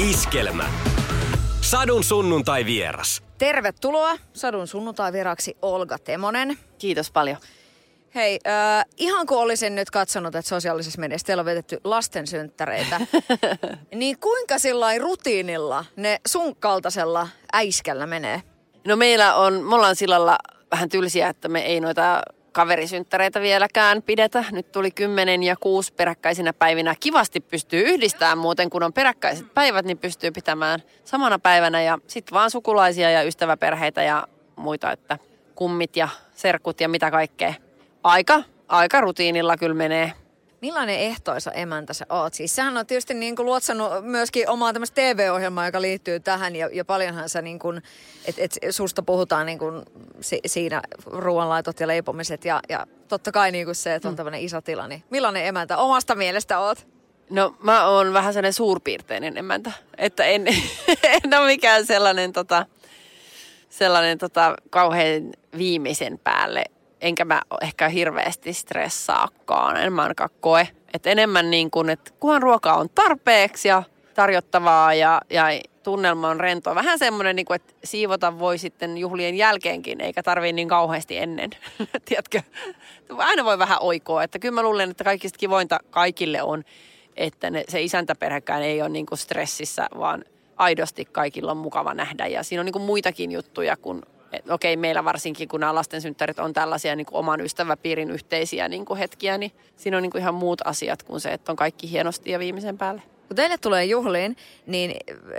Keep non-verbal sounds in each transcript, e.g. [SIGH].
Iskelmä. Sadun sunnuntai vieras. Tervetuloa Sadun sunnuntai vieraksi Olga Temonen. Kiitos paljon. Hei, äh, ihan kun olisin nyt katsonut, että sosiaalisessa mediassa teillä on vietetty lastensynttäreitä, [LAUGHS] niin kuinka sillä rutiinilla ne sun kaltaisella äiskällä menee? No meillä on, me ollaan sillä vähän tylsiä, että me ei noita kaverisynttäreitä vieläkään pidetä. Nyt tuli kymmenen ja kuusi peräkkäisinä päivinä. Kivasti pystyy yhdistämään muuten, kun on peräkkäiset päivät, niin pystyy pitämään samana päivänä. Ja sitten vaan sukulaisia ja ystäväperheitä ja muita, että kummit ja serkut ja mitä kaikkea. Aika, aika rutiinilla kyllä menee. Millainen ehtoisa emäntä sä oot? Siis sähän on tietysti niin kuin luotsannut myöskin omaa tämmöistä TV-ohjelmaa, joka liittyy tähän ja, ja paljonhan sä niin kuin, et, et susta puhutaan niin kuin si, siinä ruoanlaitot ja leipomiset ja, ja totta kai niin kuin se, että on mm. tämmöinen iso tila, niin millainen emäntä omasta mielestä oot? No mä oon vähän sellainen suurpiirteinen emäntä, että en, [LAUGHS] en ole mikään sellainen, tota, sellainen tota, kauhean viimeisen päälle enkä mä ehkä hirveästi stressaakaan, en mä ainakaan koe. Et enemmän niin kuin, että kunhan ruoka on tarpeeksi ja tarjottavaa ja, ja tunnelma on rentoa. Vähän semmoinen, niin kuin, että siivota voi sitten juhlien jälkeenkin, eikä tarvii niin kauheasti ennen. [LAUGHS] Tiedätkö? Aina voi vähän oikoa. Että kyllä mä luulen, että kaikista kivointa kaikille on, että ne, se isäntäperhekään ei ole niin kuin stressissä, vaan aidosti kaikilla on mukava nähdä. Ja siinä on niin kuin muitakin juttuja kuin et okei, meillä varsinkin, kun nämä lastensynttärit on tällaisia niin kuin oman ystäväpiirin yhteisiä niin kuin hetkiä, niin siinä on niin kuin ihan muut asiat kuin se, että on kaikki hienosti ja viimeisen päälle. Kun teille tulee juhliin, niin,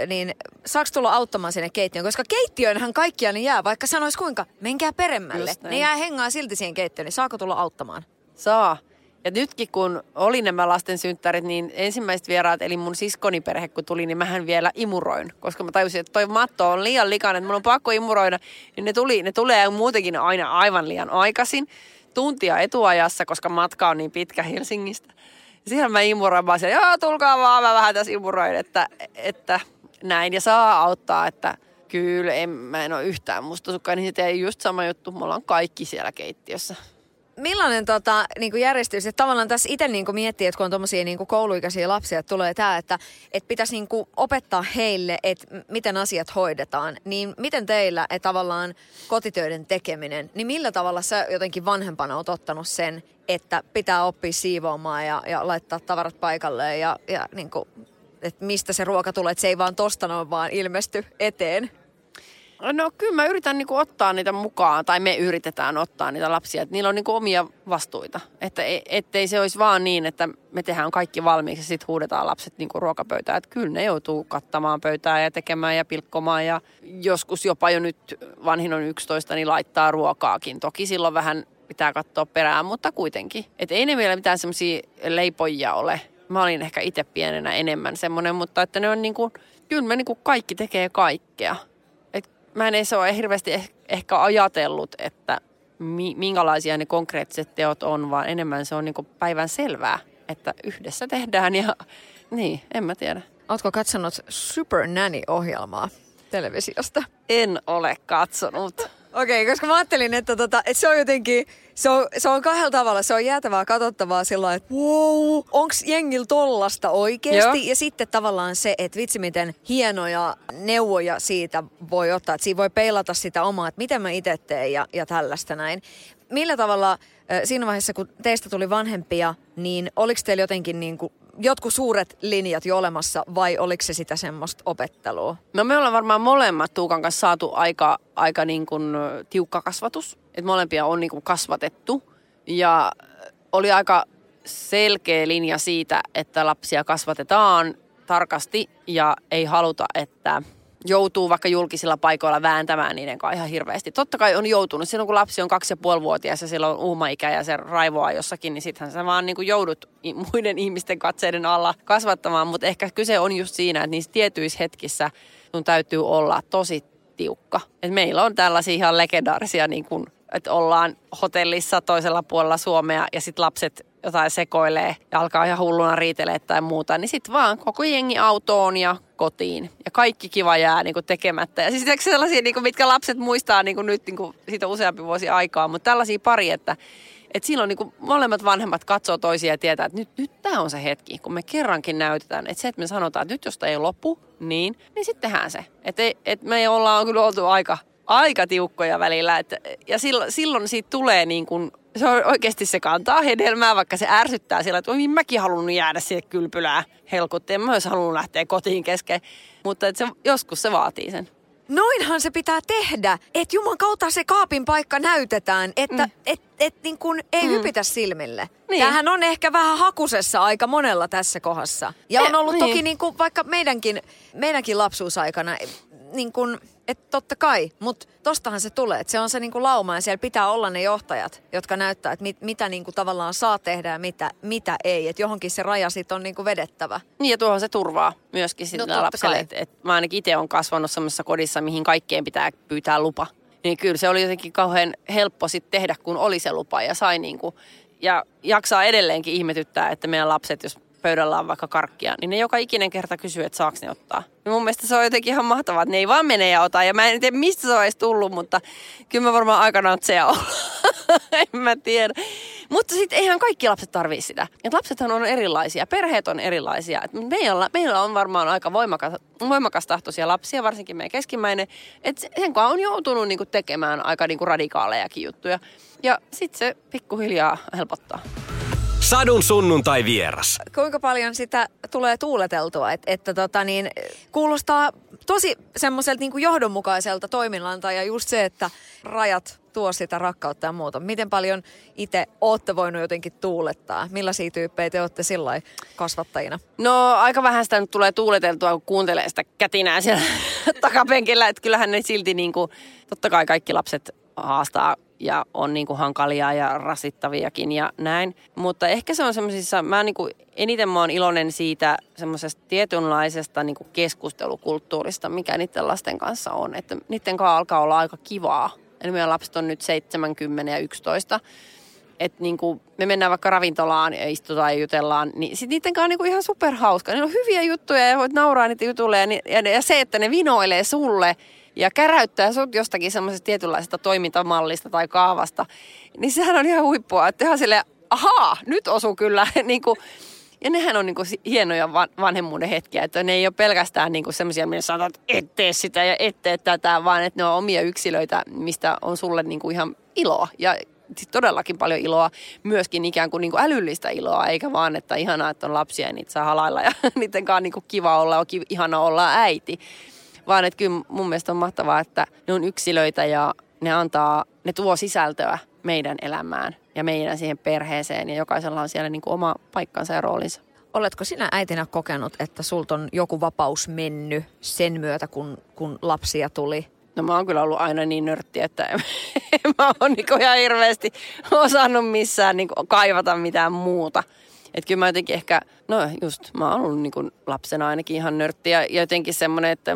niin saako tulla auttamaan sinne keittiöön? Koska keittiöönhän kaikkia niin jää, vaikka sanois kuinka, menkää peremmälle. Ne jää hengaa silti siihen keittiöön, niin saako tulla auttamaan? Saa. Ja nytkin kun oli nämä lasten synttärit, niin ensimmäiset vieraat, eli mun siskoni perhe kun tuli, niin mähän vielä imuroin. Koska mä tajusin, että toi matto on liian likainen, että mun on pakko imuroida. Niin ne, tuli, ne tulee muutenkin aina aivan liian aikaisin. Tuntia etuajassa, koska matka on niin pitkä Helsingistä. Siihen mä imuroin vaan siellä, joo tulkaa vaan, mä vähän tässä imuroin, että, että näin. Ja saa auttaa, että kyllä en, mä en ole yhtään mustasukkainen, niin se just sama juttu. Me ollaan kaikki siellä keittiössä millainen tota, niin kuin järjestys, että tavallaan tässä itse niin kuin miettii, että kun on tuommoisia niin kouluikäisiä lapsia, että tulee tämä, että, että pitäisi niin kuin opettaa heille, että miten asiat hoidetaan, niin miten teillä, että tavallaan kotitöiden tekeminen, niin millä tavalla sä jotenkin vanhempana oot ottanut sen, että pitää oppia siivoamaan ja, ja laittaa tavarat paikalleen ja, ja niin kuin, että mistä se ruoka tulee, että se ei vaan tosta noin vaan ilmesty eteen? No kyllä mä yritän niinku ottaa niitä mukaan, tai me yritetään ottaa niitä lapsia, että niillä on niinku omia vastuita. Että e, ettei se olisi vaan niin, että me tehdään kaikki valmiiksi ja sitten huudetaan lapset niinku ruokapöytään. Että kyllä ne joutuu kattamaan pöytää ja tekemään ja pilkkomaan ja joskus jopa jo nyt vanhin on 11, niin laittaa ruokaakin. Toki silloin vähän pitää katsoa perään, mutta kuitenkin. Että ei ne vielä mitään semmoisia leipojia ole. Mä olin ehkä itse pienenä enemmän semmoinen, mutta että ne on niinku, kyllä me niinku kaikki tekee kaikkea mä en edes ole hirveästi eh, ehkä ajatellut, että mi, minkälaisia ne konkreettiset teot on, vaan enemmän se on niin päivän selvää, että yhdessä tehdään ja [LAUGHS] niin, en mä tiedä. Ootko katsonut Super Nanny-ohjelmaa televisiosta? En ole katsonut. Okei, okay, koska mä ajattelin, että, tota, että se on jotenkin, se on, se on kahdella tavalla. Se on jäätävää katsottavaa sillä että wow, onks jengil tollasta oikeasti? Joo. Ja sitten tavallaan se, että vitsi miten hienoja neuvoja siitä voi ottaa. Että siinä voi peilata sitä omaa, että miten mä itse teen ja, ja tällaista näin. Millä tavalla siinä vaiheessa, kun teistä tuli vanhempia, niin oliko teillä jotenkin niin kuin jotkut suuret linjat jo olemassa vai oliko se sitä semmoista opettelua? No me ollaan varmaan molemmat Tuukan kanssa saatu aika, aika niin kuin tiukka kasvatus. Että molempia on niin kuin kasvatettu ja oli aika selkeä linja siitä, että lapsia kasvatetaan tarkasti ja ei haluta, että joutuu vaikka julkisilla paikoilla vääntämään niiden kanssa ihan hirveästi. Totta kai on joutunut. Silloin kun lapsi on kaksi ja puoli vuotias ja sillä on uumaikä ja se raivoaa jossakin, niin sittenhän sä vaan niin kuin joudut muiden ihmisten katseiden alla kasvattamaan. Mutta ehkä kyse on just siinä, että niissä tietyissä hetkissä sun täytyy olla tosi tiukka. Et meillä on tällaisia ihan legendaarisia, niin kuin, että ollaan hotellissa toisella puolella Suomea ja sitten lapset jotain sekoilee ja alkaa ihan hulluna riitelee tai muuta, niin sitten vaan koko jengi autoon ja kotiin. Ja kaikki kiva jää niin kuin tekemättä. Ja siis sellaisia, niin kuin, mitkä lapset muistaa niin kuin nyt niin kuin, siitä useampi vuosi aikaa, mutta tällaisia pari, että Että silloin niin kuin molemmat vanhemmat katsoo toisia ja tietää, että nyt, nyt tämä on se hetki, kun me kerrankin näytetään. Että se, että me sanotaan, että nyt jos ei loppu, niin, niin sitten tehdään se. Että et me ollaan kyllä oltu aika, aika tiukkoja välillä. Et, ja silloin, silloin siitä tulee niin kuin, se on oikeasti se kantaa hedelmää, vaikka se ärsyttää sillä, että oi, mäkin halunnut jäädä siihen kylpylään helkutteen. Mä olisi halunnut lähteä kotiin kesken. Mutta et se, joskus se vaatii sen. Noinhan se pitää tehdä, että Juman kautta se kaapin paikka näytetään, että mm. et, et, niin kun ei mm. hypitä silmille. Niin. Tämähän on ehkä vähän hakusessa aika monella tässä kohdassa. Ja on ollut niin. toki niin kuin vaikka meidänkin, meidänkin lapsuusaikana niin kuin, että totta kai, mutta tostahan se tulee. Että se on se niin kuin lauma ja siellä pitää olla ne johtajat, jotka näyttää, että mit, mitä niin kuin tavallaan saa tehdä ja mitä, mitä ei. Että johonkin se raja sitten on niin kuin vedettävä. Niin ja tuohon se turvaa myöskin sitten no, lapselle. Että et mä ainakin itse olen kasvanut semmoisessa kodissa, mihin kaikkeen pitää pyytää lupa. Niin kyllä se oli jotenkin kauhean helppo sitten tehdä, kun oli se lupa ja sai niin kuin, ja jaksaa edelleenkin ihmetyttää, että meidän lapset, jos pöydällä on vaikka karkkia, niin ne joka ikinen kerta kysyy, että saaks ne ottaa. Ja mun mielestä se on jotenkin ihan mahtavaa, että ne ei vaan mene ja ota. Ja mä en tiedä, mistä se on edes tullut, mutta kyllä mä varmaan aikanaan se on. [LAUGHS] en mä tiedä. Mutta sitten eihän kaikki lapset tarvii sitä. Ja lapsethan on erilaisia, perheet on erilaisia. Et meillä, meillä on varmaan aika voimakas, voimakas tahtoisia lapsia, varsinkin meidän keskimmäinen. Että sen on joutunut niinku tekemään aika niinku radikaalejakin juttuja. Ja sitten se pikkuhiljaa helpottaa. Sadun sunnuntai vieras. Kuinka paljon sitä tulee tuuleteltua, että, että tota niin, kuulostaa tosi semmoiselta niin kuin johdonmukaiselta toiminnalta ja just se, että rajat tuo sitä rakkautta ja muuta. Miten paljon itse olette voinut jotenkin tuulettaa? Millaisia tyyppejä te olette sillä kasvattajina? No aika vähän sitä nyt tulee tuuleteltua, kun kuuntelee sitä kätinää siellä [LAUGHS] takapenkillä. Että kyllähän ne silti niin kuin, totta kai kaikki lapset haastaa ja on niin kuin hankalia ja rasittaviakin ja näin. Mutta ehkä se on semmoisissa, mä niin kuin, eniten mä oon iloinen siitä semmoisesta tietynlaisesta niin kuin keskustelukulttuurista, mikä niiden lasten kanssa on. Että niiden kanssa alkaa olla aika kivaa. Eli meidän lapset on nyt 70 ja 11 että niinku, me mennään vaikka ravintolaan ja istutaan ja jutellaan, niin sit niiden kanssa on niinku ihan superhauska. Niillä on hyviä juttuja ja voit nauraa niitä jutulle ja, ja, ja se, että ne vinoilee sulle – ja käräyttää sut jostakin semmoisesta tietynlaisesta toimintamallista tai kaavasta, niin sehän on ihan huippua. Että ihan silleen, ahaa, nyt osuu kyllä. [LAUGHS] niin kuin, ja nehän on niinku hienoja vanhemmuuden hetkiä, että ne ei ole pelkästään niinku semmoisia, millä sanotaan, että et tee sitä ja et tee tätä, vaan että ne on omia yksilöitä, mistä on sulle niinku ihan iloa. Ja todellakin paljon iloa, myöskin ikään kuin, niinku älyllistä iloa, eikä vaan, että ihanaa, että on lapsia ja niitä saa halailla ja [LAUGHS] niiden kanssa niinku kiva olla, on ihana olla äiti vaan että kyllä mun mielestä on mahtavaa, että ne on yksilöitä ja ne antaa, ne tuo sisältöä meidän elämään ja meidän siihen perheeseen ja jokaisella on siellä niin kuin oma paikkansa ja roolinsa. Oletko sinä äitinä kokenut, että sulta on joku vapaus mennyt sen myötä, kun, kun lapsia tuli? No mä oon kyllä ollut aina niin nörtti, että en, [LAUGHS] mä oon niin ihan hirveästi osannut missään niin kaivata mitään muuta. Että kyllä mä jotenkin ehkä, no just, mä oon ollut niin lapsena ainakin ihan nörtti ja jotenkin semmoinen, että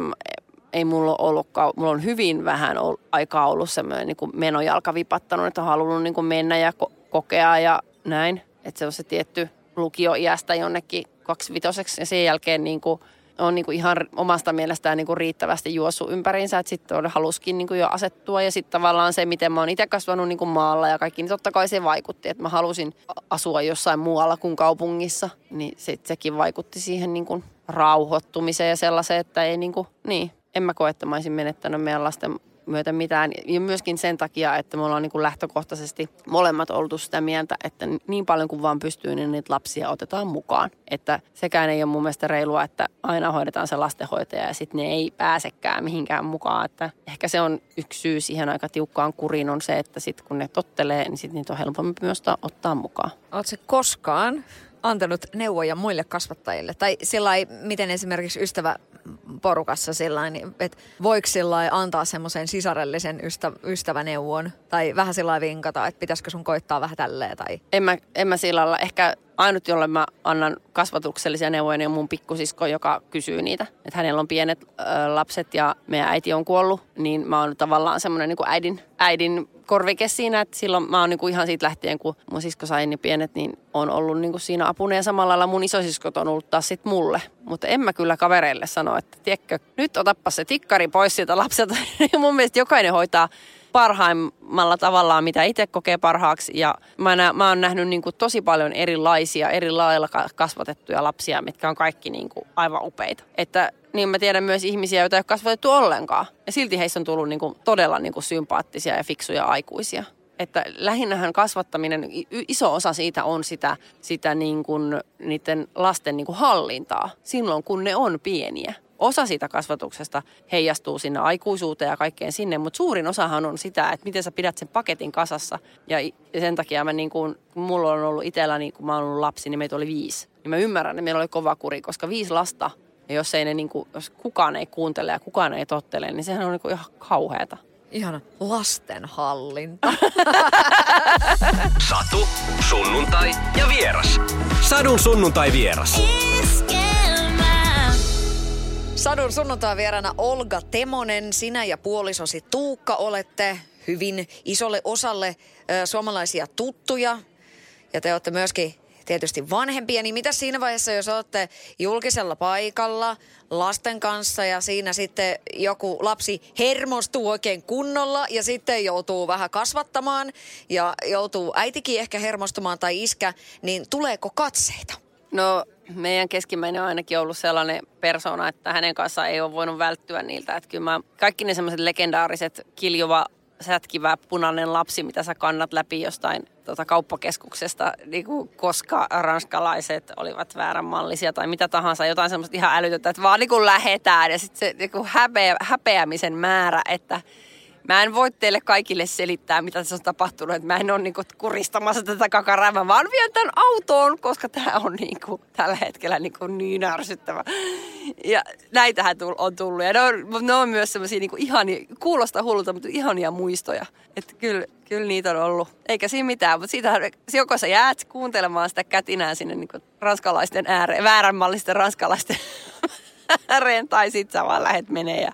ei mulla ollutkaan, mulla on hyvin vähän aikaa ollut semmoinen niin menojalka vipattanut, että on halunnut niin kuin mennä ja ko- kokea ja näin. Että se on se tietty lukioiästä jonnekin kaksivitoseksi ja sen jälkeen niin kuin on niin kuin ihan omasta mielestään niin kuin riittävästi juossut ympäriinsä, että sitten haluskin niin kuin jo asettua. Ja sitten tavallaan se, miten mä oon itse kasvanut niin kuin maalla ja kaikki, niin totta kai se vaikutti, että mä halusin asua jossain muualla kuin kaupungissa. Niin sit sekin vaikutti siihen niin kuin rauhoittumiseen ja sellaiseen, että ei niin kuin, niin, en mä koe, että mä olisin menettänyt meidän lasten myötä mitään. Ja myöskin sen takia, että me ollaan niin kuin lähtökohtaisesti molemmat oltu sitä mieltä, että niin paljon kuin vaan pystyy, niin niitä lapsia otetaan mukaan. Että sekään ei ole mun mielestä reilua, että aina hoidetaan se lastenhoitaja ja sitten ne ei pääsekään mihinkään mukaan. Että ehkä se on yksi syy siihen aika tiukkaan kuriin on se, että sitten kun ne tottelee, niin sitten niitä on helpompi myös ottaa mukaan. Oletko koskaan antanut neuvoja muille kasvattajille? Tai sillä miten esimerkiksi ystävä porukassa sillä niin, että voiko sillä antaa semmoisen sisarellisen ystä, ystäväneuvon tai vähän sillä vinkata, että pitäisikö sun koittaa vähän tälleen tai... En mä, en mä sillä lailla. Ehkä ainut, jolle mä annan kasvatuksellisia neuvoja, niin on mun pikkusisko, joka kysyy niitä. Että hänellä on pienet ö, lapset ja meidän äiti on kuollut, niin mä oon tavallaan semmoinen niin äidin, äidin korvike siinä, että silloin mä oon niin kuin ihan siitä lähtien, kun mun sisko sai niin pienet, niin on ollut niin kuin siinä apuna ja samalla lailla mun isosiskot on ollut taas sit mulle. Mutta en mä kyllä kavereille sano, että tiedätkö, nyt otappa se tikkari pois sieltä lapselta. [LAUGHS] mun mielestä jokainen hoitaa parhaimmalla tavallaan, mitä itse kokee parhaaksi. Ja mä, nä, mä oon nähnyt niin kuin tosi paljon erilaisia, eri lailla kasvatettuja lapsia, mitkä on kaikki niin kuin aivan upeita. Että niin mä tiedän myös ihmisiä, joita ei ole kasvatettu ollenkaan. Ja silti heissä on tullut niin kuin todella niin kuin sympaattisia ja fiksuja aikuisia. Että lähinnähän kasvattaminen, iso osa siitä on sitä, sitä niin kuin niiden lasten niin kuin hallintaa silloin, kun ne on pieniä osa siitä kasvatuksesta heijastuu sinne aikuisuuteen ja kaikkeen sinne, mutta suurin osahan on sitä, että miten sä pidät sen paketin kasassa. Ja, sen takia mä niin kuin, kun mulla on ollut itselläni, kun mä oon ollut lapsi, niin meitä oli viisi. Niin mä ymmärrän, että meillä oli kova kuri, koska viisi lasta, ja jos, ei ne niin kuin, jos kukaan ei kuuntele ja kukaan ei tottele, niin sehän on niin kuin ihan kauheata. Ihana lastenhallinta. [LAUGHS] Satu, sunnuntai ja vieras. Sadun sunnuntai vieras. Sadun sunnuntai vierana Olga Temonen, sinä ja puolisosi Tuukka olette hyvin isolle osalle ö, suomalaisia tuttuja. Ja te olette myöskin tietysti vanhempia, niin mitä siinä vaiheessa, jos olette julkisella paikalla lasten kanssa ja siinä sitten joku lapsi hermostuu oikein kunnolla ja sitten joutuu vähän kasvattamaan ja joutuu äitikin ehkä hermostumaan tai iskä, niin tuleeko katseita? No meidän keskimmäinen on ainakin ollut sellainen persona, että hänen kanssaan ei ole voinut välttyä niiltä. Että kyllä mä, kaikki ne semmoiset legendaariset kiljuva, sätkivä, punainen lapsi, mitä sä kannat läpi jostain tota, kauppakeskuksesta, niin kuin, koska ranskalaiset olivat vääränmallisia tai mitä tahansa, jotain semmoista ihan älytöntä, että vaan niin kuin lähetään ja sitten se niin kuin häpeä, häpeämisen määrä, että Mä en voi teille kaikille selittää, mitä tässä on tapahtunut. Että mä en ole niinku kuristamassa tätä kakaraa. Mä vaan vien tämän autoon, koska tämä on niinku tällä hetkellä niinku niin ärsyttävä. Ja näitähän on tullut. Ja ne on, ne on myös semmoisia niinku ihania, kuulostaa hullulta, mutta ihania muistoja. Että kyllä, kyllä niitä on ollut. Eikä siinä mitään, mutta siitähän, joko sä jäät kuuntelemaan sitä kätinää sinne niinku ranskalaisten ääreen, vääränmallisten ranskalaisten [LAUGHS] ääreen, tai sit sä vaan lähet menee ja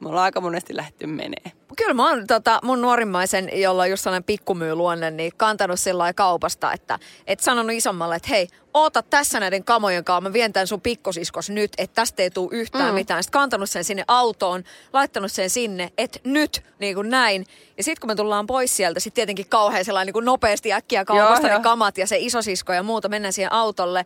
me ollaan aika monesti lähty menee. Kyllä mä oon tota, mun nuorimmaisen, jolla on just sellainen pikkumyyluonne, niin kantanut sillä kaupasta, että et sanonut isommalle, että hei, oota tässä näiden kamojen kanssa, mä vien tämän sun pikkosiskos nyt, että tästä ei tule yhtään mm. mitään. Sitten kantanut sen sinne autoon, laittanut sen sinne, että nyt, niin kuin näin. Ja sitten kun me tullaan pois sieltä, sitten tietenkin kauhean sellainen niin kuin nopeasti äkkiä kaupasta joo, ne kamat ja se isosisko ja muuta, mennään siihen autolle.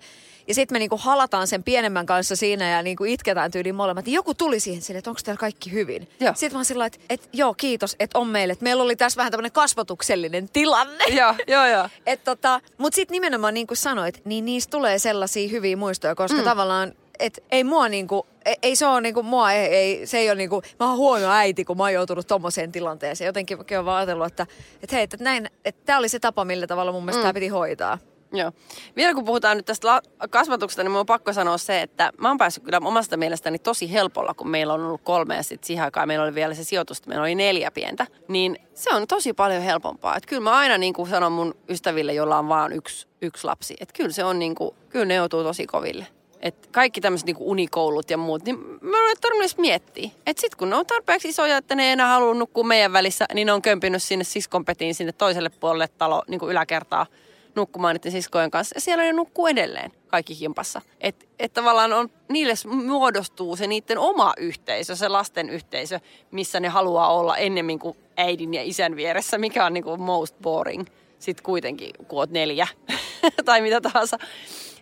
Ja sitten me niinku halataan sen pienemmän kanssa siinä ja niinku itketään tyyliin molemmat. Ja joku tuli siihen silleen, että onko täällä kaikki hyvin. Joo. Sitten vaan sillä että, että joo, kiitos, että on meille. Että meillä oli tässä vähän tämmöinen kasvatuksellinen tilanne. Joo, joo, joo. [LAUGHS] Et tota, Mutta sitten nimenomaan niin kuin sanoit, niin niistä tulee sellaisia hyviä muistoja, koska mm. tavallaan et ei mua niinku, ei, ei se ole niinku, mua ei, ei, se ei ole niinku, mä oon huono äiti, kun mä oon joutunut tommoseen tilanteeseen. Jotenkin mä oon vaan ajatellut, että, että hei, että näin, että tää oli se tapa, millä tavalla mun mielestä mm. tää piti hoitaa. Joo. Vielä kun puhutaan nyt tästä kasvatuksesta, niin minun on pakko sanoa se, että mä oon päässyt kyllä omasta mielestäni tosi helpolla, kun meillä on ollut kolme ja sitten siihen aikaan meillä oli vielä se sijoitus, meillä oli neljä pientä. Niin se on tosi paljon helpompaa. Että kyllä mä aina niin kuin sanon mun ystäville, joilla on vaan yksi, yksi lapsi, että kyllä se on niin kuin, kyllä ne joutuu tosi koville. Et kaikki tämmöiset niinku unikoulut ja muut, niin mä en tarvinnut miettiä. Että sitten kun ne on tarpeeksi isoja, että ne ei enää halua nukkua meidän välissä, niin ne on kömpinyt sinne siskonpetiin sinne toiselle puolelle talo niinku yläkertaa – nukkumaan niiden siskojen kanssa. Ja siellä ne nukkuu edelleen kaikki kimpassa. Että et tavallaan on, niille muodostuu se niiden oma yhteisö, se lasten yhteisö, missä ne haluaa olla ennemmin kuin äidin ja isän vieressä, mikä on niinku most boring. Sitten kuitenkin, kun oot neljä [LAUGHS] tai mitä tahansa.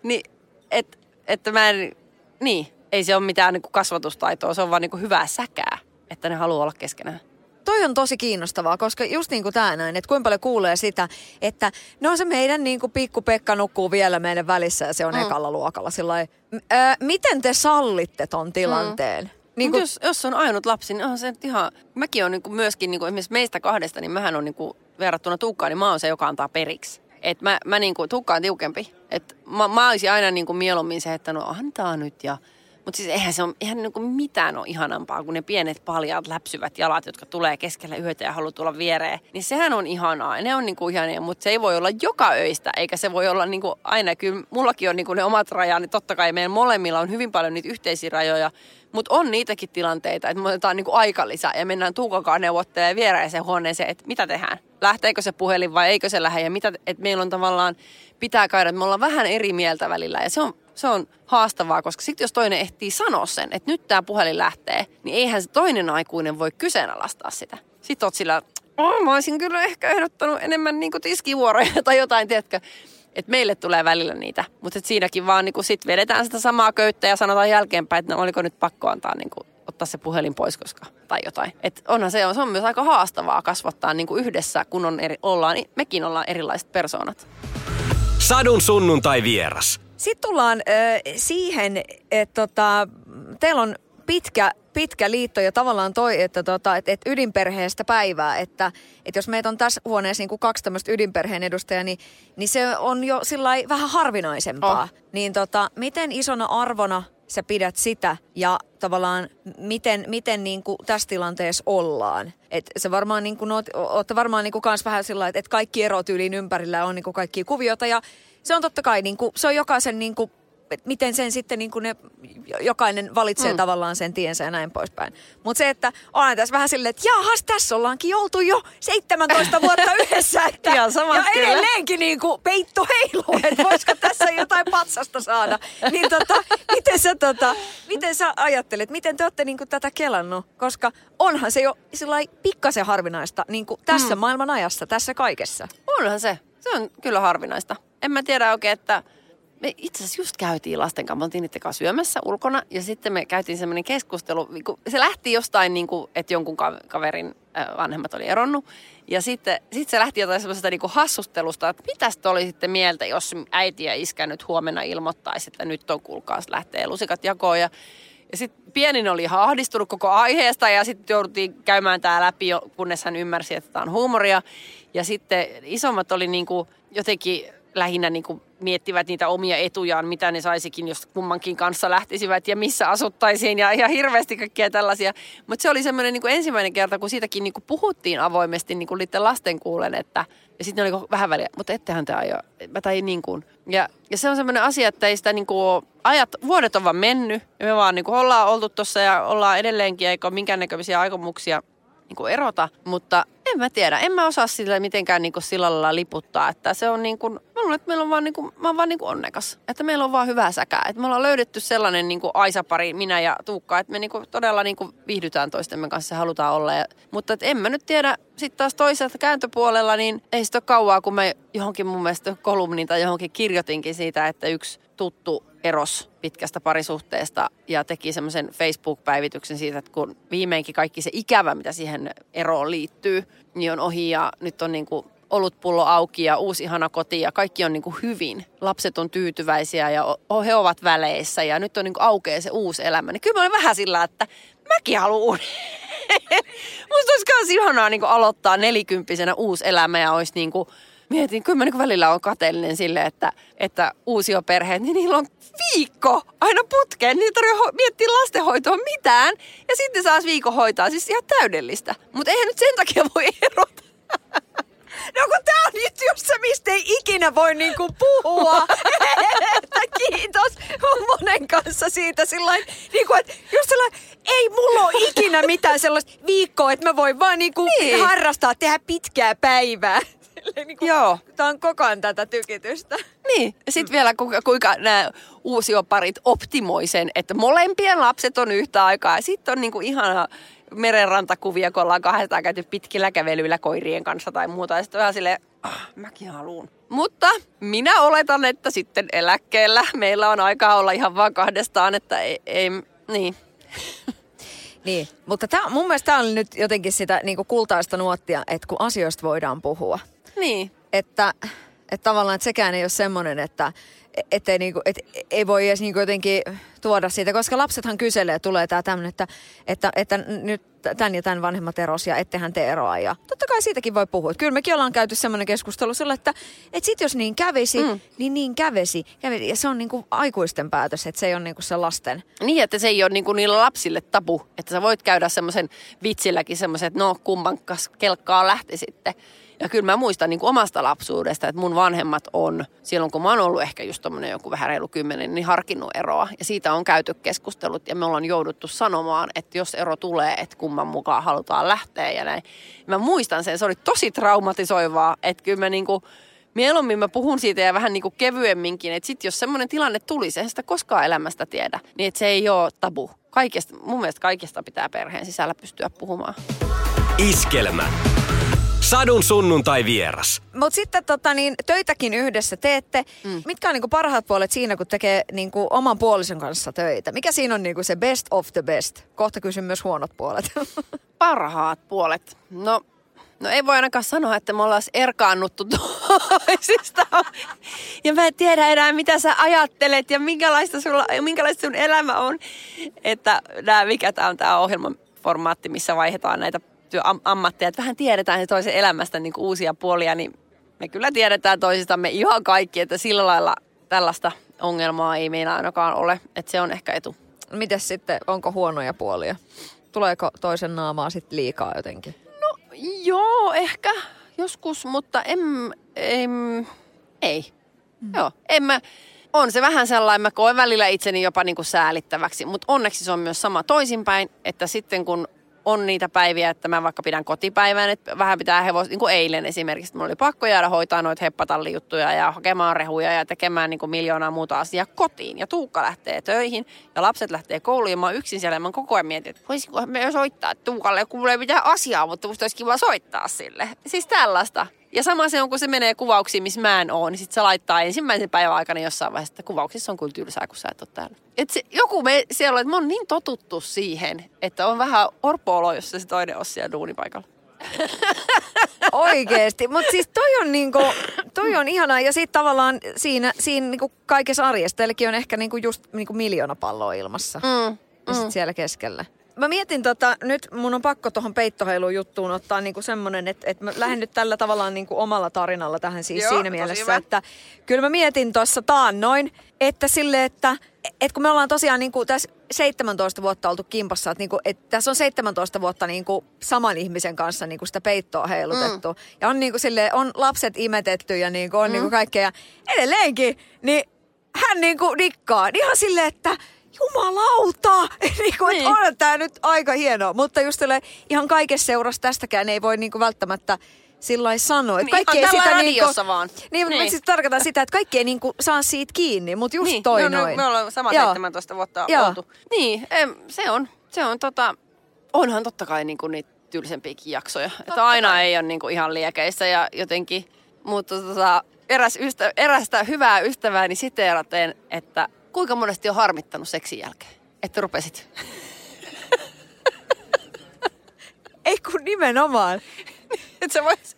Niin, et, että mä en, niin, ei se ole mitään niinku kasvatustaitoa, se on vaan niinku hyvää säkää, että ne haluaa olla keskenään toi on tosi kiinnostavaa, koska just niin kuin tämä näin, että kuinka paljon kuulee sitä, että no se meidän niin kuin pikku Pekka nukkuu vielä meidän välissä ja se on mm. ekalla luokalla. Sillai, ää, miten te sallitte ton tilanteen? Mm. Niin kun... jos, jos on ainut lapsi, niin on se ihan... Mäkin on niin kuin myöskin, niin kuin esimerkiksi meistä kahdesta, niin mähän on niin kuin, verrattuna Tuukkaan, niin mä oon se, joka antaa periksi. Et mä, mä niin kuin, Tuukka on tiukempi. Et mä, mä olisin aina niin kuin mieluummin se, että no antaa nyt ja mutta siis eihän se ole ihan niin kuin mitään ole ihanampaa kuin ne pienet paljaat läpsyvät jalat, jotka tulee keskellä yötä ja haluaa tulla viereen. Niin sehän on ihanaa. Ne on niin kuin ihania, mutta se ei voi olla joka öistä, eikä se voi olla niin kuin aina. Kyllä mullakin on niin kuin ne omat rajani. Niin totta kai meidän molemmilla on hyvin paljon niitä yhteisiä rajoja. Mutta on niitäkin tilanteita, että me otetaan niinku aika lisää ja mennään Tuukakaan neuvottelemaan viereiseen huoneeseen, että mitä tehdään. Lähteekö se puhelin vai eikö se lähde ja mitä, että meillä on tavallaan, pitää käydä, että me ollaan vähän eri mieltä välillä ja se on se on haastavaa, koska sitten jos toinen ehtii sanoa sen, että nyt tämä puhelin lähtee, niin eihän se toinen aikuinen voi kyseenalaistaa sitä. Sitten oot sillä, oh, mä olisin kyllä ehkä ehdottanut enemmän niin tiskivuoroja [LAUGHS] tai jotain, tiedätkö. Että meille tulee välillä niitä, mutta siinäkin vaan niin sit vedetään sitä samaa köyttä ja sanotaan jälkeenpäin, että no, oliko nyt pakko antaa niin ottaa se puhelin pois, koska tai jotain. Et onhan se, se on myös aika haastavaa kasvattaa niin yhdessä, kun on eri, ollaan, mekin ollaan erilaiset persoonat. Sadun sunnuntai vieras. Sitten tullaan äh, siihen, että tota, teillä on pitkä, pitkä liitto ja tavallaan toi, että tota, et, et ydinperheestä päivää, että et jos meitä on tässä huoneessa niin kuin kaksi tämmöistä ydinperheen edustajaa, niin, niin se on jo sillä vähän harvinaisempaa. Oh. Niin tota, miten isona arvona sä pidät sitä ja tavallaan miten, miten niin kuin tässä tilanteessa ollaan. Et se varmaan niin kuin, oot, ootte varmaan niin kuin kans vähän sillä että kaikki erot yliin ympärillä on niin kuin kaikki kuviota ja se on totta kai niin kuin, se on jokaisen niin kuin miten sen sitten niin kuin ne, jokainen valitsee mm. tavallaan sen tiensä ja näin poispäin. Mutta se, että on tässä vähän silleen, että jahas, tässä ollaankin oltu jo 17 vuotta [LAUGHS] yhdessä. Että, ja, ja edelleenkin niin kuin peitto heiluu, että voisiko tässä jotain patsasta saada. Niin tota, miten, sä, tota, miten sä ajattelet, miten te olette niin kuin tätä kelannut? Koska onhan se jo pikkasen harvinaista niin kuin tässä mm. maailman ajassa, tässä kaikessa. Onhan se. Se on kyllä harvinaista. En mä tiedä oikein, että me itse asiassa just käytiin lasten kanssa, me oltiin niiden kanssa syömässä ulkona ja sitten me käytiin semmoinen keskustelu, se lähti jostain niin kuin, että jonkun kaverin vanhemmat oli eronnut ja sitten sit se lähti jotain semmoisesta niin hassustelusta, että mitä te oli sitten mieltä, jos äiti ja iskä nyt huomenna ilmoittaisi, että nyt on kuulkaas lähtee lusikat jakoon ja ja sitten pienin oli ihan ahdistunut koko aiheesta ja sitten jouduttiin käymään tämä läpi, kunnes hän ymmärsi, että tämä on huumoria. Ja sitten isommat oli niin kuin jotenkin lähinnä niin kuin miettivät niitä omia etujaan, mitä ne saisikin, jos kummankin kanssa lähtisivät ja missä asuttaisiin ja, ja hirveästi kaikkia tällaisia. Mutta se oli semmoinen niin ensimmäinen kerta, kun siitäkin niin kuin puhuttiin avoimesti niin kuin niiden lasten kuulen, että ja sitten oli vähän väliä, mutta ettehän te aio, tai niin kuin. Ja, ja se on semmoinen asia, että ei sitä niin kuin, ajat, vuodet on vaan mennyt ja me vaan niin kuin ollaan oltu tuossa ja ollaan edelleenkin, eikä ole minkäännäköisiä aikomuksia niin kuin erota, mutta en mä tiedä. En mä osaa sillä mitenkään niin kuin sillä lailla liputtaa, että se on niin kuin, mä luulen, että meillä on vaan niin kuin, mä oon vaan niin kuin onnekas. Että meillä on vaan hyvää säkää. Että me ollaan löydetty sellainen niin kuin Aisapari, minä ja Tuukka, että me niin kuin todella niin kuin viihdytään toistemme kanssa ja halutaan olla. Ja, mutta että en mä nyt tiedä, sitten taas toiselta kääntöpuolella, niin ei sitä ole kauaa, kun mä johonkin mun mielestä kolumnin tai johonkin kirjoitinkin siitä, että yksi tuttu eros pitkästä parisuhteesta ja teki semmoisen Facebook-päivityksen siitä, että kun viimeinkin kaikki se ikävä, mitä siihen eroon liittyy, niin on ohi ja nyt on niin kuin olutpullo auki ja uusi ihana koti ja kaikki on niin kuin hyvin. Lapset on tyytyväisiä ja he ovat väleissä ja nyt on niin kuin aukeaa se uusi elämä. Niin kyllä mä olen vähän sillä, että mäkin haluan [LAUGHS] Musta olisi myös ihanaa niin kuin aloittaa nelikymppisenä uusi elämä ja olisi niin kuin mietin, kyllä mä niin välillä on kateellinen sille, että, että uusioperheet, niin niillä on viikko aina putkeen. Niin ei tarvitse miettiä lastenhoitoa mitään. Ja sitten saas viikon hoitaa. Siis ihan täydellistä. Mutta eihän nyt sen takia voi erota. [LAUGHS] No kun tää on nyt just se, mistä ei ikinä voi niinku puhua. [LAUGHS] että kiitos monen kanssa siitä sillä niinku, että just sellainen, ei mulla ole ikinä mitään sellaista viikkoa, että mä voin vaan niinku niin. harrastaa, tehdä pitkää päivää. Niin kuin, Joo. Tämä on koko ajan tätä tykitystä. Niin. Sitten vielä kuinka, kuinka nämä uusioparit optimoi sen, että molempien lapset on yhtä aikaa. Ja sitten on niinku ihana merenrantakuvia, kun ollaan kahdestaan käyty pitkillä kävelyillä koirien kanssa tai muuta. Ja sitten vähän silleen, ah, mäkin haluun. Mutta minä oletan, että sitten eläkkeellä meillä on aikaa olla ihan vaan kahdestaan, että ei, ei niin. [LAUGHS] Niin, mutta tää, mun mielestä tämä on nyt jotenkin sitä niin kultaista nuottia, että kun asioista voidaan puhua. Niin. Että, että tavallaan että sekään ei ole semmoinen, että ettei niinku, et, ei voi edes niinku jotenkin tuoda siitä, koska lapsethan kyselee, tulee tämä tämmöinen, että, että, että nyt tämän ja tämän vanhemmat eros ja ettehän te eroa. Ja totta kai siitäkin voi puhua. Kyllä mekin ollaan käyty semmoinen keskustelu sillä, että, että sit jos niin kävisi, mm. niin niin kävisi. kävisi. Ja se on niinku aikuisten päätös, että se ei ole niinku se lasten. Niin, että se ei ole niinku niillä lapsille tabu. Että sä voit käydä semmoisen vitsilläkin semmoisen, että no kumman kelkkaa lähti sitten. Ja kyllä mä muistan niin kuin omasta lapsuudesta, että mun vanhemmat on, silloin kun mä oon ollut ehkä just tommonen joku vähän reilu kymmenen, niin harkinnut eroa. Ja siitä on käyty keskustelut ja me ollaan jouduttu sanomaan, että jos ero tulee, että kumman mukaan halutaan lähteä ja näin. Mä muistan sen, se oli tosi traumatisoivaa, että kyllä mä niin kuin, mieluummin mä puhun siitä ja vähän niin kuin kevyemminkin, että sit jos semmoinen tilanne tulisi, eihän sitä koskaan elämästä tiedä, niin että se ei ole tabu. Kaikesta, mun mielestä kaikesta pitää perheen sisällä pystyä puhumaan. Iskelmä Sadun sunnuntai vieras. Mutta sitten tota, niin, töitäkin yhdessä teette. Mm. Mitkä on niinku parhaat puolet siinä, kun tekee niinku oman puolison kanssa töitä? Mikä siinä on niinku se best of the best? Kohta kysyn myös huonot puolet. [LAUGHS] Parhaat puolet. No, no ei voi ainakaan sanoa, että me ollaan erkaannuttu [LAUGHS] toisista. Ja mä en tiedä enää, mitä sä ajattelet ja minkälaista, sulla, minkälaista sun elämä on. Että nää, mikä tää on tää ohjelman formaatti, missä vaihdetaan näitä työammatteja, että vähän tiedetään se toisen elämästä niin uusia puolia, niin me kyllä tiedetään toisistamme ihan kaikki, että sillä lailla tällaista ongelmaa ei meillä ainakaan ole, että se on ehkä etu. Mites sitten, onko huonoja puolia? Tuleeko toisen naamaa sitten liikaa jotenkin? No joo, ehkä joskus, mutta em, em, ei. Mm. Joo, en mä, on se vähän sellainen, mä koen välillä itseni jopa niin kuin säälittäväksi, mutta onneksi se on myös sama toisinpäin, että sitten kun on niitä päiviä, että mä vaikka pidän kotipäivän, että vähän pitää hevos, niin kuin eilen esimerkiksi, että mulla oli pakko jäädä hoitaa noita heppatallijuttuja ja hakemaan rehuja ja tekemään niin kuin miljoonaa muuta asiaa kotiin. Ja Tuukka lähtee töihin ja lapset lähtee kouluun ja mä oon yksin siellä ja mä koko ajan mietin, että voisiko me soittaa Tuukalle, kun mulla ei mitään asiaa, mutta musta olisi kiva soittaa sille. Siis tällaista. Ja sama se on, kun se menee kuvauksiin, missä mä en oo, niin sit se laittaa ensimmäisen päivän aikana jossain vaiheessa, että kuvauksissa on kyllä tylsää, kun sä et ole täällä. Et se, joku me siellä on, että mä oon niin totuttu siihen, että on vähän orpoolo, jos se toinen on siellä duunipaikalla. [LAUGHS] Oikeesti, mutta siis toi on, niinku, toi on ihanaa ja sitten tavallaan siinä, siinä niinku kaikessa arjessa, teilläkin on ehkä niinku just niinku miljoona palloa ilmassa. Mm, ja sit mm. siellä keskellä mä mietin tota, nyt mun on pakko tuohon peittoheiluun juttuun ottaa niinku semmonen, että et mä lähden nyt tällä tavallaan niinku omalla tarinalla tähän siis Joo, siinä mielessä, hyvä. että kyllä mä mietin tuossa taannoin, että sille, että et kun me ollaan tosiaan niinku tässä 17 vuotta oltu kimpassa, että niinku, et tässä on 17 vuotta niinku saman ihmisen kanssa niinku sitä peittoa heilutettu. Mm. Ja on, niinku sille, on lapset imetetty ja niinku on mm. niinku kaikkea. Ja edelleenkin, niin hän niinku dikkaa. Ihan silleen, että jumalauta! [LAUGHS] niin kuin, niin. on tämä nyt aika hienoa. Mutta just ihan kaikessa seurassa tästäkään ei voi niinku välttämättä sillä sanoa. Niin, kaikki ei sitä niinku, vaan. Niin, niin. siis tarkoitan sitä, että kaikki ei niinku saa siitä kiinni, mutta just niin. toi no, noin. No, me ollaan sama Joo. 17 vuotta Joo. oltu. Niin, se on, se on tota, onhan totta kai niinku niitä tylsempiäkin jaksoja. Totta että aina kai. ei ole niinku ihan liekeissä ja jotenkin, mutta tota, eräs ystä, erästä hyvää ystävääni siteeraten, että kuinka monesti on harmittanut seksin jälkeen, että rupesit? [LAUGHS] Ei kun nimenomaan. [LAUGHS] että se vois,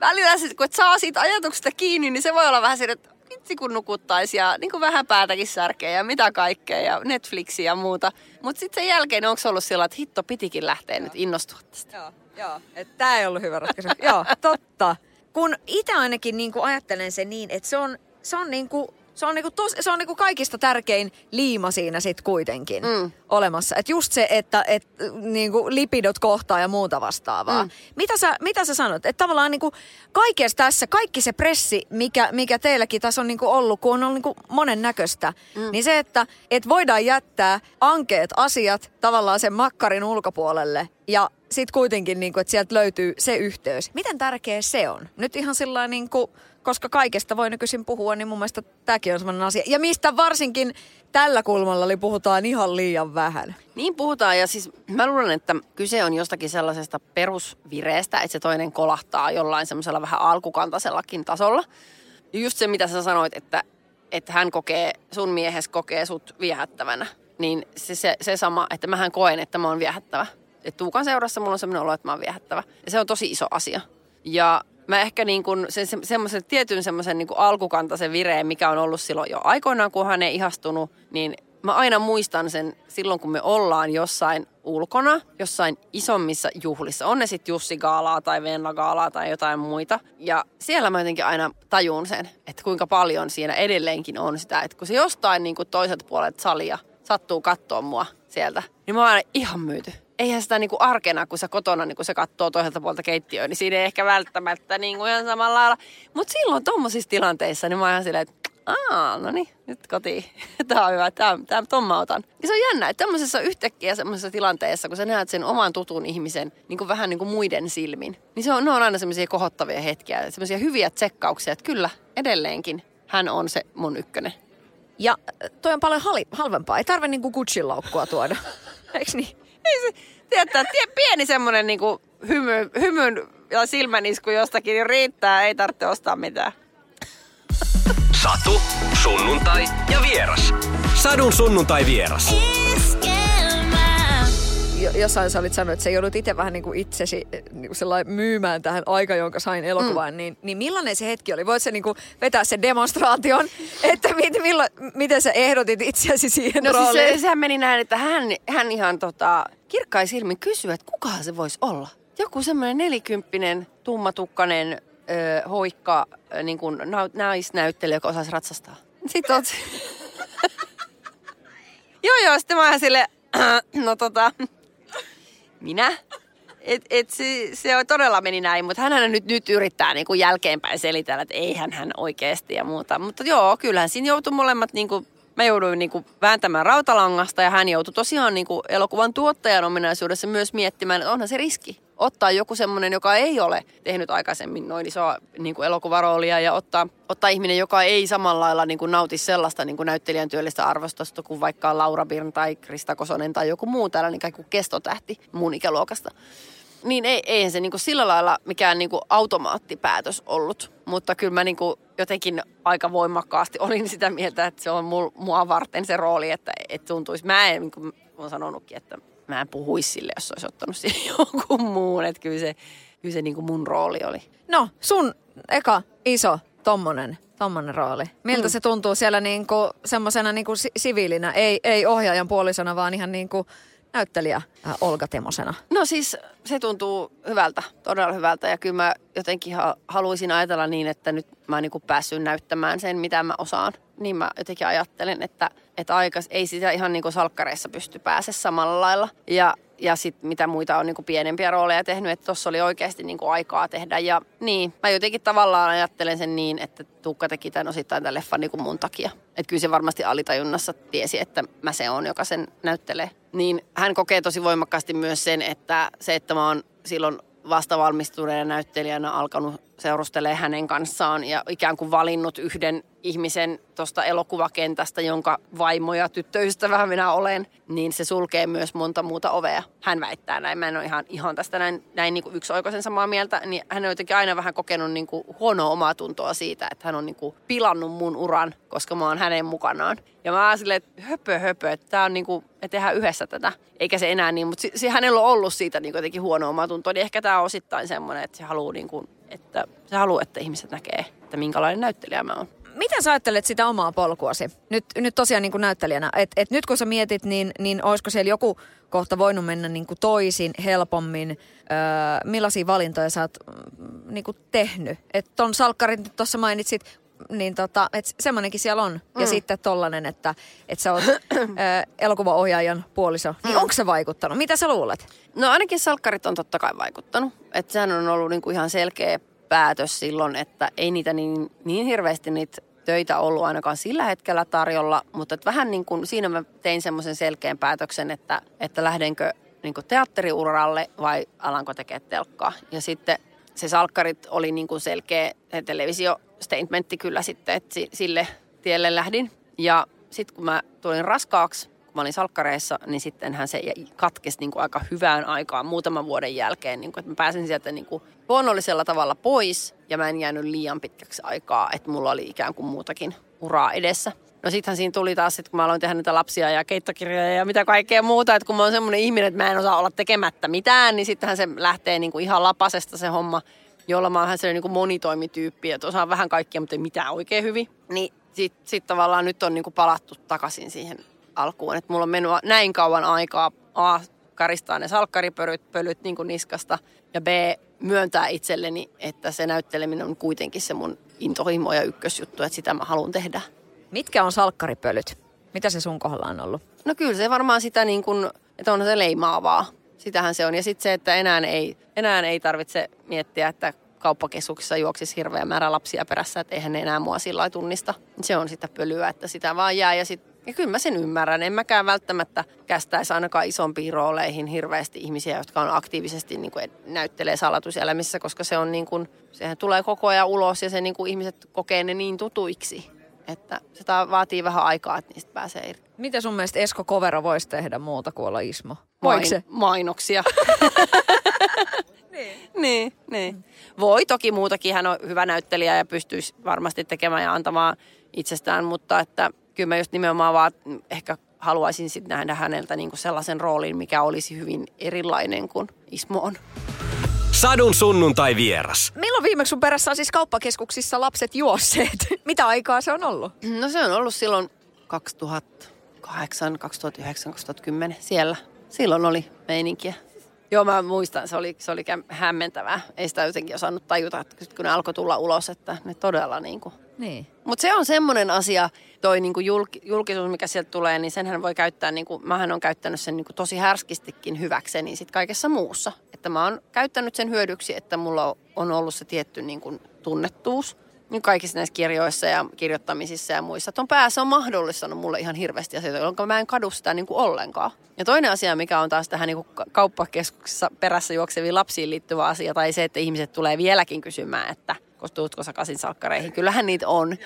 välillä sit, kun et saa siitä ajatuksesta kiinni, niin se voi olla vähän siinä, että vitsi kun nukuttaisi ja niin kuin vähän päätäkin särkeä ja mitä kaikkea ja Netflixiä ja muuta. Mutta sitten sen jälkeen onko ollut sillä, että hitto pitikin lähteä nyt innostua tästä. Joo, joo. Että tämä ei ollut hyvä ratkaisu. joo, totta. Kun itse ainakin niin kuin ajattelen sen niin, että se on, se on niin kuin se on, niinku tos, se on niinku kaikista tärkein liima siinä sit kuitenkin mm. olemassa. Et just se, että et, niinku lipidot kohtaa ja muuta vastaavaa. Mm. Mitä, sä, mitä sä sanot? Että tavallaan niinku kaikessa tässä, kaikki se pressi, mikä, mikä teilläkin tässä on niinku ollut, kun on ollut niinku monen näköistä, mm. niin se, että et voidaan jättää ankeet asiat tavallaan sen makkarin ulkopuolelle ja sitten kuitenkin, niinku, että sieltä löytyy se yhteys. Miten tärkeä se on? Nyt ihan sillä niinku koska kaikesta voi nykyisin puhua, niin mun mielestä tämäkin on sellainen asia. Ja mistä varsinkin tällä kulmalla oli puhutaan ihan liian vähän. Niin puhutaan ja siis mä luulen, että kyse on jostakin sellaisesta perusvireestä, että se toinen kolahtaa jollain semmoisella vähän alkukantaisellakin tasolla. Ja just se, mitä sä sanoit, että, että hän kokee, sun miehes kokee sut viehättävänä, niin se, se, se sama, että mähän koen, että mä oon viehättävä. Että Tuukan seurassa mulla on semmoinen olo, että mä oon viehättävä. Ja se on tosi iso asia. Ja mä ehkä niin kuin sen, se, semmoisen tietyn semmoisen niin alkukantaisen vireen, mikä on ollut silloin jo aikoinaan, kun hän ei ihastunut, niin mä aina muistan sen silloin, kun me ollaan jossain ulkona, jossain isommissa juhlissa. On ne sitten Jussi Gaalaa tai Venla Gaalaa tai jotain muita. Ja siellä mä jotenkin aina tajun sen, että kuinka paljon siinä edelleenkin on sitä, että kun se jostain niin kuin toiselta puolelta salia sattuu katsoa mua sieltä, niin mä oon aina ihan myyty eihän sitä niinku arkena, kun sä kotona niin kun se katsoo toiselta puolta keittiöä, niin siinä ei ehkä välttämättä niinku ihan samalla lailla. Mutta silloin tuommoisissa tilanteissa, niin mä oon ihan silleen, että Aa, no niin, nyt kotiin. [LAUGHS] Tämä on hyvä, tämä, tämä ton mä otan. Ja se on jännä, että tämmöisessä yhtäkkiä semmoisessa tilanteessa, kun sä näet sen oman tutun ihmisen niin kuin vähän niin kuin muiden silmin, niin se on, ne on aina semmoisia kohottavia hetkiä, semmoisia hyviä tsekkauksia, että kyllä, edelleenkin hän on se mun ykkönen. Ja toi on paljon hal- halvempaa, ei tarve [LAUGHS] niin kuin Gucci-laukkua tuoda, eikö niin? Ei se, pieni semmoinen niinku hymy, hymyn ja silmänisku jostakin, niin riittää, ei tarvitse ostaa mitään. Satu, sunnuntai ja vieras. Sadun sunnuntai vieras. Jo- jossain sä olit sanonut, että sä joudut itse vähän niin kuin itsesi eh, niin kuin sellainen myymään tähän aika, jonka sain elokuvaan, mm. niin, niin millainen se hetki oli? Voit sä niin kuin vetää sen demonstraation, [LAUGHS] että mit, millo, miten sä ehdotit itseäsi siihen No siis rooliin? se, sehän meni näin, että hän, hän ihan tota, kirkkain silmin kysyi, että kukahan se voisi olla. Joku semmoinen nelikymppinen, tummatukkainen, ö, hoikka, ö, niin kuin naisnäyttelijä, joka osaisi ratsastaa. Sitten oot... [LAUGHS] joo joo, sitten mä oon sille, [CLEARS THROAT] no tota, minä? Et, et se, se todella meni näin, mutta hän nyt, nyt yrittää niin kuin jälkeenpäin selitellä, että eihän hän oikeasti ja muuta. Mutta joo, kyllähän siinä joutui molemmat, niin kuin, mä jouduin niin kuin vääntämään rautalangasta ja hän joutui tosiaan niin kuin elokuvan tuottajan ominaisuudessa myös miettimään, että onhan se riski. Ottaa joku semmoinen, joka ei ole tehnyt aikaisemmin noin isoa niin kuin elokuvaroolia ja ottaa, ottaa ihminen, joka ei samalla lailla niin kuin nauti sellaista niin kuin näyttelijän työllistä arvostusta kuin vaikka Laura Birn tai Krista Kosonen tai joku muu tällainen ikään kuin kestotähti mun ikäluokasta. Niin ei, eihän se niinku sillä lailla mikään niinku automaattipäätös ollut, mutta kyllä mä niinku jotenkin aika voimakkaasti olin sitä mieltä, että se on mul, mua varten se rooli, että et tuntuisi. Mä en, niin kuin oon sanonutkin, että mä en puhuisi sille, jos olisi ottanut siihen [LAUGHS] jonkun muun. Että kyllä se, kyllä se niinku mun rooli oli. No, sun eka iso tommonen, tommonen rooli. Miltä mm. se tuntuu siellä niinku semmoisena niinku si- siviilinä, ei, ei ohjaajan puolisona, vaan ihan niinku näyttelijä äh, Olga Temosena? No siis se tuntuu hyvältä, todella hyvältä ja kyllä mä jotenkin ha- haluaisin ajatella niin, että nyt mä oon niinku päässyt näyttämään sen, mitä mä osaan. Niin mä jotenkin ajattelen, että, että aikas, ei sitä ihan niinku salkkareissa pysty pääse samalla lailla. Ja ja sitten mitä muita on niinku pienempiä rooleja tehnyt, että tuossa oli oikeasti niinku aikaa tehdä. Ja niin, mä jotenkin tavallaan ajattelen sen niin, että Tuukka teki tämän osittain tämän leffan niinku mun takia. Että kyllä se varmasti alitajunnassa tiesi, että mä se on, joka sen näyttelee. Niin hän kokee tosi voimakkaasti myös sen, että se, että mä oon silloin vasta valmistuneena näyttelijänä alkanut seurustelee hänen kanssaan ja ikään kuin valinnut yhden ihmisen tuosta elokuvakentästä, jonka vaimo ja tyttöystävä minä olen, niin se sulkee myös monta muuta ovea. Hän väittää näin. Mä en ole ihan, ihan tästä näin, näin niin kuin yksioikoisen samaa mieltä, niin hän on jotenkin aina vähän kokenut niin kuin huonoa omaa tuntoa siitä, että hän on niin kuin pilannut mun uran, koska mä oon hänen mukanaan. Ja mä oon silleen, että höpö höpö, että tää on niin kuin, että tehdään yhdessä tätä. Eikä se enää niin, mutta si, si, hänellä on ollut siitä niin jotenkin huonoa omaa tuntoa, niin ehkä tämä on osittain semmoinen, että se haluaa niin kuin, että se haluaa, että ihmiset näkee, että minkälainen näyttelijä mä oon. Miten sä ajattelet sitä omaa polkuasi? Nyt, nyt tosiaan niin kuin näyttelijänä, että et nyt kun sä mietit, niin, niin olisiko siellä joku kohta voinut mennä niin kuin toisin, helpommin? Öö, millaisia valintoja sä oot mm, niin kuin tehnyt? Että ton salkkarit nyt tuossa mainitsit, niin tota, että semmoinenkin siellä on. Mm. Ja sitten tollanen, että, että sä oot elokuvaohjaajan puoliso. Niin onko se vaikuttanut? Mitä sä luulet? No ainakin salkkarit on totta kai vaikuttanut. Että sehän on ollut niinku ihan selkeä päätös silloin, että ei niitä niin, niin hirveästi niitä töitä ollut ainakaan sillä hetkellä tarjolla, mutta että vähän niin kuin siinä mä tein semmoisen selkeän päätöksen, että, että lähdenkö niin kuin teatteriuralle vai alanko tekemään telkkaa. Ja sitten se salkkarit oli niin kuin selkeä televisiostatementti kyllä sitten, että sille tielle lähdin. Ja sitten kun mä tulin raskaaksi, kun mä olin salkkareissa, niin sittenhän se katkesi niin kuin aika hyvään aikaan muutaman vuoden jälkeen, niin kuin, että mä pääsin sieltä niin kuin luonnollisella tavalla pois ja mä en jäänyt liian pitkäksi aikaa, että mulla oli ikään kuin muutakin uraa edessä. No sittenhän siinä tuli taas, että kun mä aloin tehdä niitä lapsia ja keittokirjoja ja mitä kaikkea muuta, että kun mä oon semmoinen ihminen, että mä en osaa olla tekemättä mitään, niin sittenhän se lähtee niin kuin ihan lapasesta se homma, jolla mä oon vähän sellainen niin kuin monitoimityyppi, että osaan vähän kaikkia, mutta ei mitään oikein hyvin. Niin sitten sit tavallaan nyt on niin kuin palattu takaisin siihen alkuun, että mulla on mennyt näin kauan aikaa A, karistaa ne salkkaripölyt pölyt niin kuin niskasta ja B, myöntää itselleni, että se näytteleminen on kuitenkin se mun intohimo ja ykkösjuttu, että sitä mä haluan tehdä. Mitkä on salkkaripölyt? Mitä se sun kohdalla on ollut? No kyllä se varmaan sitä niin kuin, että on se leimaavaa. Sitähän se on. Ja sitten se, että enää ei, enää ei tarvitse miettiä, että kauppakeskuksessa juoksisi hirveä määrä lapsia perässä, että eihän ne enää mua sillä tunnista. Se on sitä pölyä, että sitä vaan jää ja sitten ja kyllä mä sen ymmärrän. En mäkään välttämättä kästäisi ainakaan isompiin rooleihin hirveästi ihmisiä, jotka on aktiivisesti niin kuin näyttelee salatuselämissä, koska se on niin kuin, sehän tulee koko ajan ulos ja se niin kuin ihmiset kokee ne niin tutuiksi. Että se vaatii vähän aikaa, että niistä pääsee irti. Mitä sun mielestä Esko Kovero voisi tehdä muuta kuin olla Ismo? Main, mainoksia. [LAUGHS] niin. niin, niin. Voi toki muutakin, hän on hyvä näyttelijä ja pystyisi varmasti tekemään ja antamaan itsestään, mutta että kyllä mä just nimenomaan vaan ehkä haluaisin sitten nähdä häneltä niinku sellaisen roolin, mikä olisi hyvin erilainen kuin Ismo on. Sadun sunnuntai vieras. Milloin viimeksi sun perässä on siis kauppakeskuksissa lapset juosseet? [LAUGHS] Mitä aikaa se on ollut? No se on ollut silloin 2008, 2009, 2010 siellä. Silloin oli meininkiä. Joo, mä muistan, se oli, se oli hämmentävää. Ei sitä jotenkin osannut tajuta, että kun ne alkoi tulla ulos, että ne todella niin kuin... Niin. Mutta se on semmoinen asia, toi niin kuin julk, julkisuus, mikä sieltä tulee, niin senhän voi käyttää, niin kuin, mähän on käyttänyt sen niin kuin tosi härskistikin hyväkseni sit kaikessa muussa. Että mä oon käyttänyt sen hyödyksi, että mulla on ollut se tietty niin kuin tunnettuus kaikissa näissä kirjoissa ja kirjoittamisissa ja muissa. Ton päässä on mahdollistanut mulle ihan hirveästi asioita, jolloin mä en kadu sitä niin kuin ollenkaan. Ja toinen asia, mikä on taas tähän niin kuin kauppakeskuksessa perässä juokseviin lapsiin liittyvä asia, tai se, että ihmiset tulee vieläkin kysymään, että tuutko sä kasin salkkareihin. Kyllähän niitä on,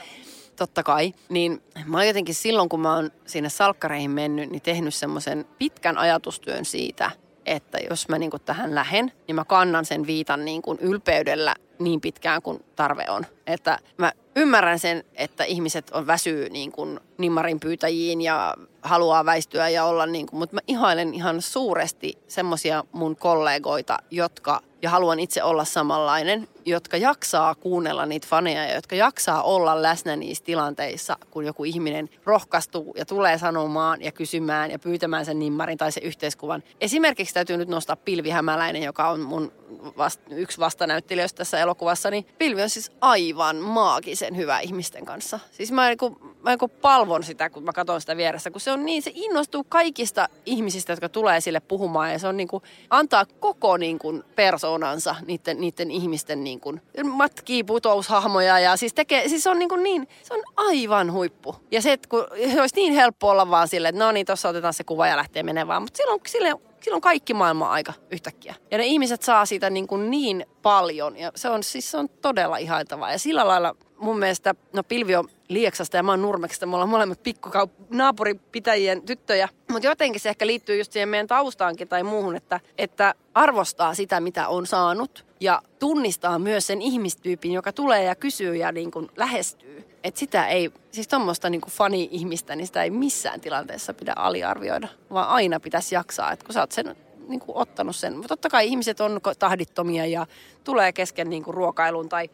totta kai. Niin mä oon jotenkin silloin, kun mä oon sinne salkkareihin mennyt, niin tehnyt semmoisen pitkän ajatustyön siitä, että jos mä niin kuin tähän lähen, niin mä kannan sen viitan niin kuin ylpeydellä niin pitkään kuin tarve on. Että mä ymmärrän sen, että ihmiset on väsyy niin kuin nimmarin pyytäjiin ja haluaa väistyä ja olla niin kuin, mutta mä ihailen ihan suuresti semmosia mun kollegoita, jotka, ja haluan itse olla samanlainen, jotka jaksaa kuunnella niitä faneja ja jotka jaksaa olla läsnä niissä tilanteissa, kun joku ihminen rohkaistuu ja tulee sanomaan ja kysymään ja pyytämään sen nimmarin tai sen yhteiskuvan. Esimerkiksi täytyy nyt nostaa Pilvi Hämäläinen, joka on mun vast, yksi vastanäyttelijöistä tässä elokuvassa, niin Pilvi on siis aivan maagisen hyvä ihmisten kanssa. Siis mä, niin kuin, mä niin kuin palvon sitä, kun mä katson sitä vieressä, kun se on niin, se innostuu kaikista ihmisistä, jotka tulee sille puhumaan ja se on niin kuin, antaa koko niin kuin persoonansa niiden, niiden ihmisten niin kuin, matkii putoushahmoja ja siis tekee, siis on niin, kuin niin, se on aivan huippu. Ja se, että kun, se olisi niin helppo olla vaan silleen, että no niin, tuossa otetaan se kuva ja lähtee menemään, mutta silloin, silloin silloin kaikki maailman aika yhtäkkiä. Ja ne ihmiset saa siitä niin, kuin niin paljon ja se on siis se on todella ihailtavaa. Ja sillä lailla mun mielestä, no Pilvi on Lieksasta ja mä oon Nurmeksesta, me ollaan molemmat pikkukaup- naapuripitäjien tyttöjä. Mutta jotenkin se ehkä liittyy just siihen meidän taustaankin tai muuhun, että, että arvostaa sitä, mitä on saanut ja tunnistaa myös sen ihmistyypin, joka tulee ja kysyy ja niin kuin lähestyy. Että sitä ei, siis tuommoista niin fani-ihmistä, niin sitä ei missään tilanteessa pidä aliarvioida, vaan aina pitäisi jaksaa. Että kun sä oot sen niin kuin ottanut sen. Mutta totta kai ihmiset on tahdittomia ja tulee kesken niin kuin ruokailun tai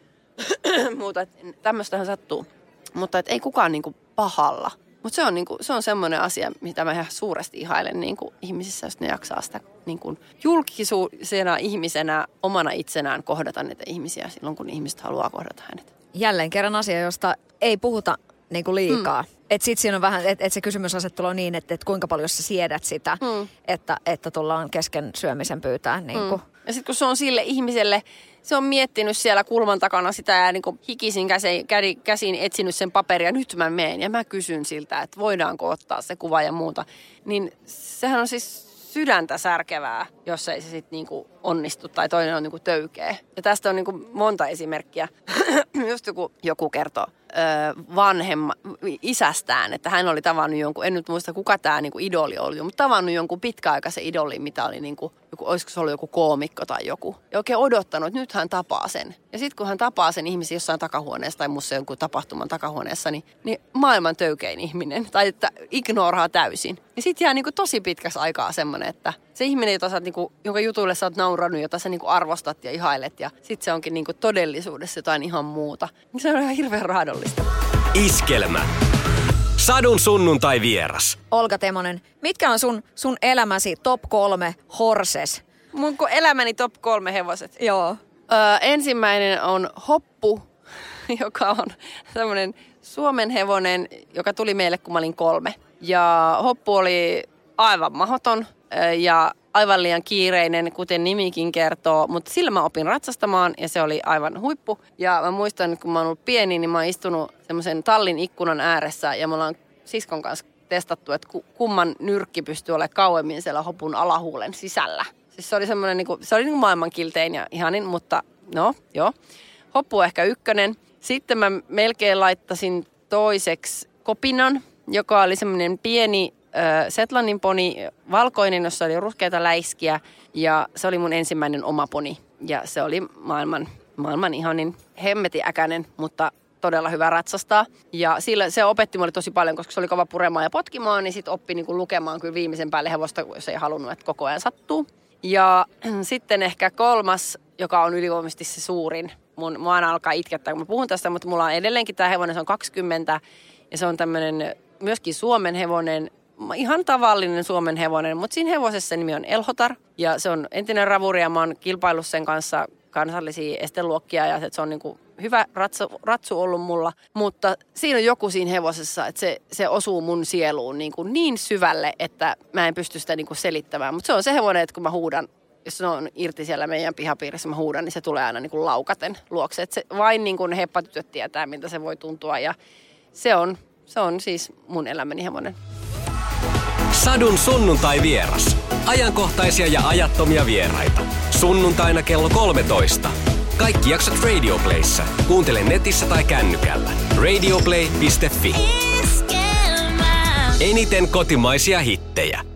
[CLEARS THROAT] muuta. Tämmöistähän sattuu. Mutta et ei kukaan niin kuin pahalla. Mutta se on, niinku, se on semmoinen asia, mitä mä ihan suuresti ihailen niinku ihmisissä, jos ne jaksaa sitä niinku julkisuusena ihmisenä, omana itsenään kohdata niitä ihmisiä silloin, kun ihmiset haluaa kohdata hänet. Jälleen kerran asia, josta ei puhuta niinku liikaa. Mm. Että sitten siinä on vähän, että et se kysymysasettelu on niin, että et kuinka paljon sä siedät sitä, mm. että, että tullaan kesken syömisen pyytää. Niinku. Mm. Ja sitten kun se on sille ihmiselle, se on miettinyt siellä kulman takana sitä ja niin hikisin käsiin, käsiin etsinyt sen paperia. Nyt mä meen ja mä kysyn siltä, että voidaanko ottaa se kuva ja muuta. Niin sehän on siis sydäntä särkevää, jos ei se sitten niinku onnistu tai toinen on niinku töykeä. Ja tästä on niinku monta esimerkkiä. [CLEARS THROAT] Just joku, joku kertoo vanhemma, isästään, että hän oli tavannut jonkun, en nyt muista kuka tämä niinku idoli oli, mutta tavannut jonkun pitkäaikaisen idolin, mitä oli niinku, joku, olisiko se ollut joku koomikko tai joku. Ja oikein odottanut, että nyt hän tapaa sen. Ja sitten kun hän tapaa sen ihmisen jossain takahuoneessa tai musta jonkun tapahtuman takahuoneessa, niin, niin maailman töykein ihminen, tai että ignoraa täysin. Ja sitten jää niinku tosi pitkäksi aikaa semmoinen, että se ihminen, jota sä oot, niinku, jonka jutuille sä oot naurannut, jota sä niinku arvostat ja ihailet, ja sitten se onkin niinku todellisuudessa jotain ihan muuta. Niin se on ihan hirveän raadollista. Iskelmä. Sadun sunnuntai vieras. Olga Temonen, mitkä on sun, sun elämäsi top kolme horses? Mun elämäni top kolme hevoset. Joo. Öö, ensimmäinen on Hoppu, [LAUGHS] joka on tämmöinen Suomen hevonen, joka tuli meille, kun mä olin kolme. Ja Hoppu oli aivan mahoton ja aivan liian kiireinen, kuten nimikin kertoo, mutta sillä mä opin ratsastamaan ja se oli aivan huippu. Ja mä muistan, kun mä oon ollut pieni, niin mä oon istunut semmoisen tallin ikkunan ääressä ja me ollaan siskon kanssa testattu, että kumman nyrkki pystyy olemaan kauemmin siellä hopun alahuulen sisällä. Siis se oli semmoinen, niin kuin, se oli niin maailman kiltein ja ihanin, mutta no, joo. Hoppu ehkä ykkönen. Sitten mä melkein laittasin toiseksi kopinan, joka oli semmoinen pieni Setlannin poni, valkoinen, jossa oli ruskeita läiskiä. Ja se oli mun ensimmäinen oma poni. Ja se oli maailman, maailman ihanin hemmeti äkänen, mutta todella hyvä ratsastaa. Ja sillä se opetti mulle tosi paljon, koska se oli kova puremaan ja potkimaan, niin sitten oppi niinku lukemaan kyllä viimeisen päälle hevosta, jos ei halunnut, että koko ajan sattuu. Ja [CLEARS THROAT] sitten ehkä kolmas, joka on ylivoimaisesti se suurin. Mun, mua alkaa itkettää, kun mä puhun tästä, mutta mulla on edelleenkin tämä hevonen, se on 20 ja se on tämmöinen myöskin Suomen hevonen, ihan tavallinen Suomen hevonen, mutta siinä hevosessa nimi on Elhotar ja se on entinen ravuri ja mä oon kilpaillut sen kanssa kansallisia esteluokkia ja se on niin kuin hyvä ratsu, ratsu ollut mulla, mutta siinä on joku siinä hevosessa, että se, se osuu mun sieluun niin, kuin niin syvälle, että mä en pysty sitä niin kuin selittämään. Mutta se on se hevonen, että kun mä huudan, jos se on irti siellä meidän pihapiirissä, mä huudan, niin se tulee aina niin kuin laukaten luokse. Että se vain niin kuin heppatytöt tietää, miltä se voi tuntua ja se on, se on siis mun elämäni hevonen. Sadun sunnuntai vieras. Ajankohtaisia ja ajattomia vieraita. Sunnuntaina kello 13. Kaikki jaksot Radioplayssa. Kuuntele netissä tai kännykällä. Radioplay.fi. Eniten kotimaisia hittejä.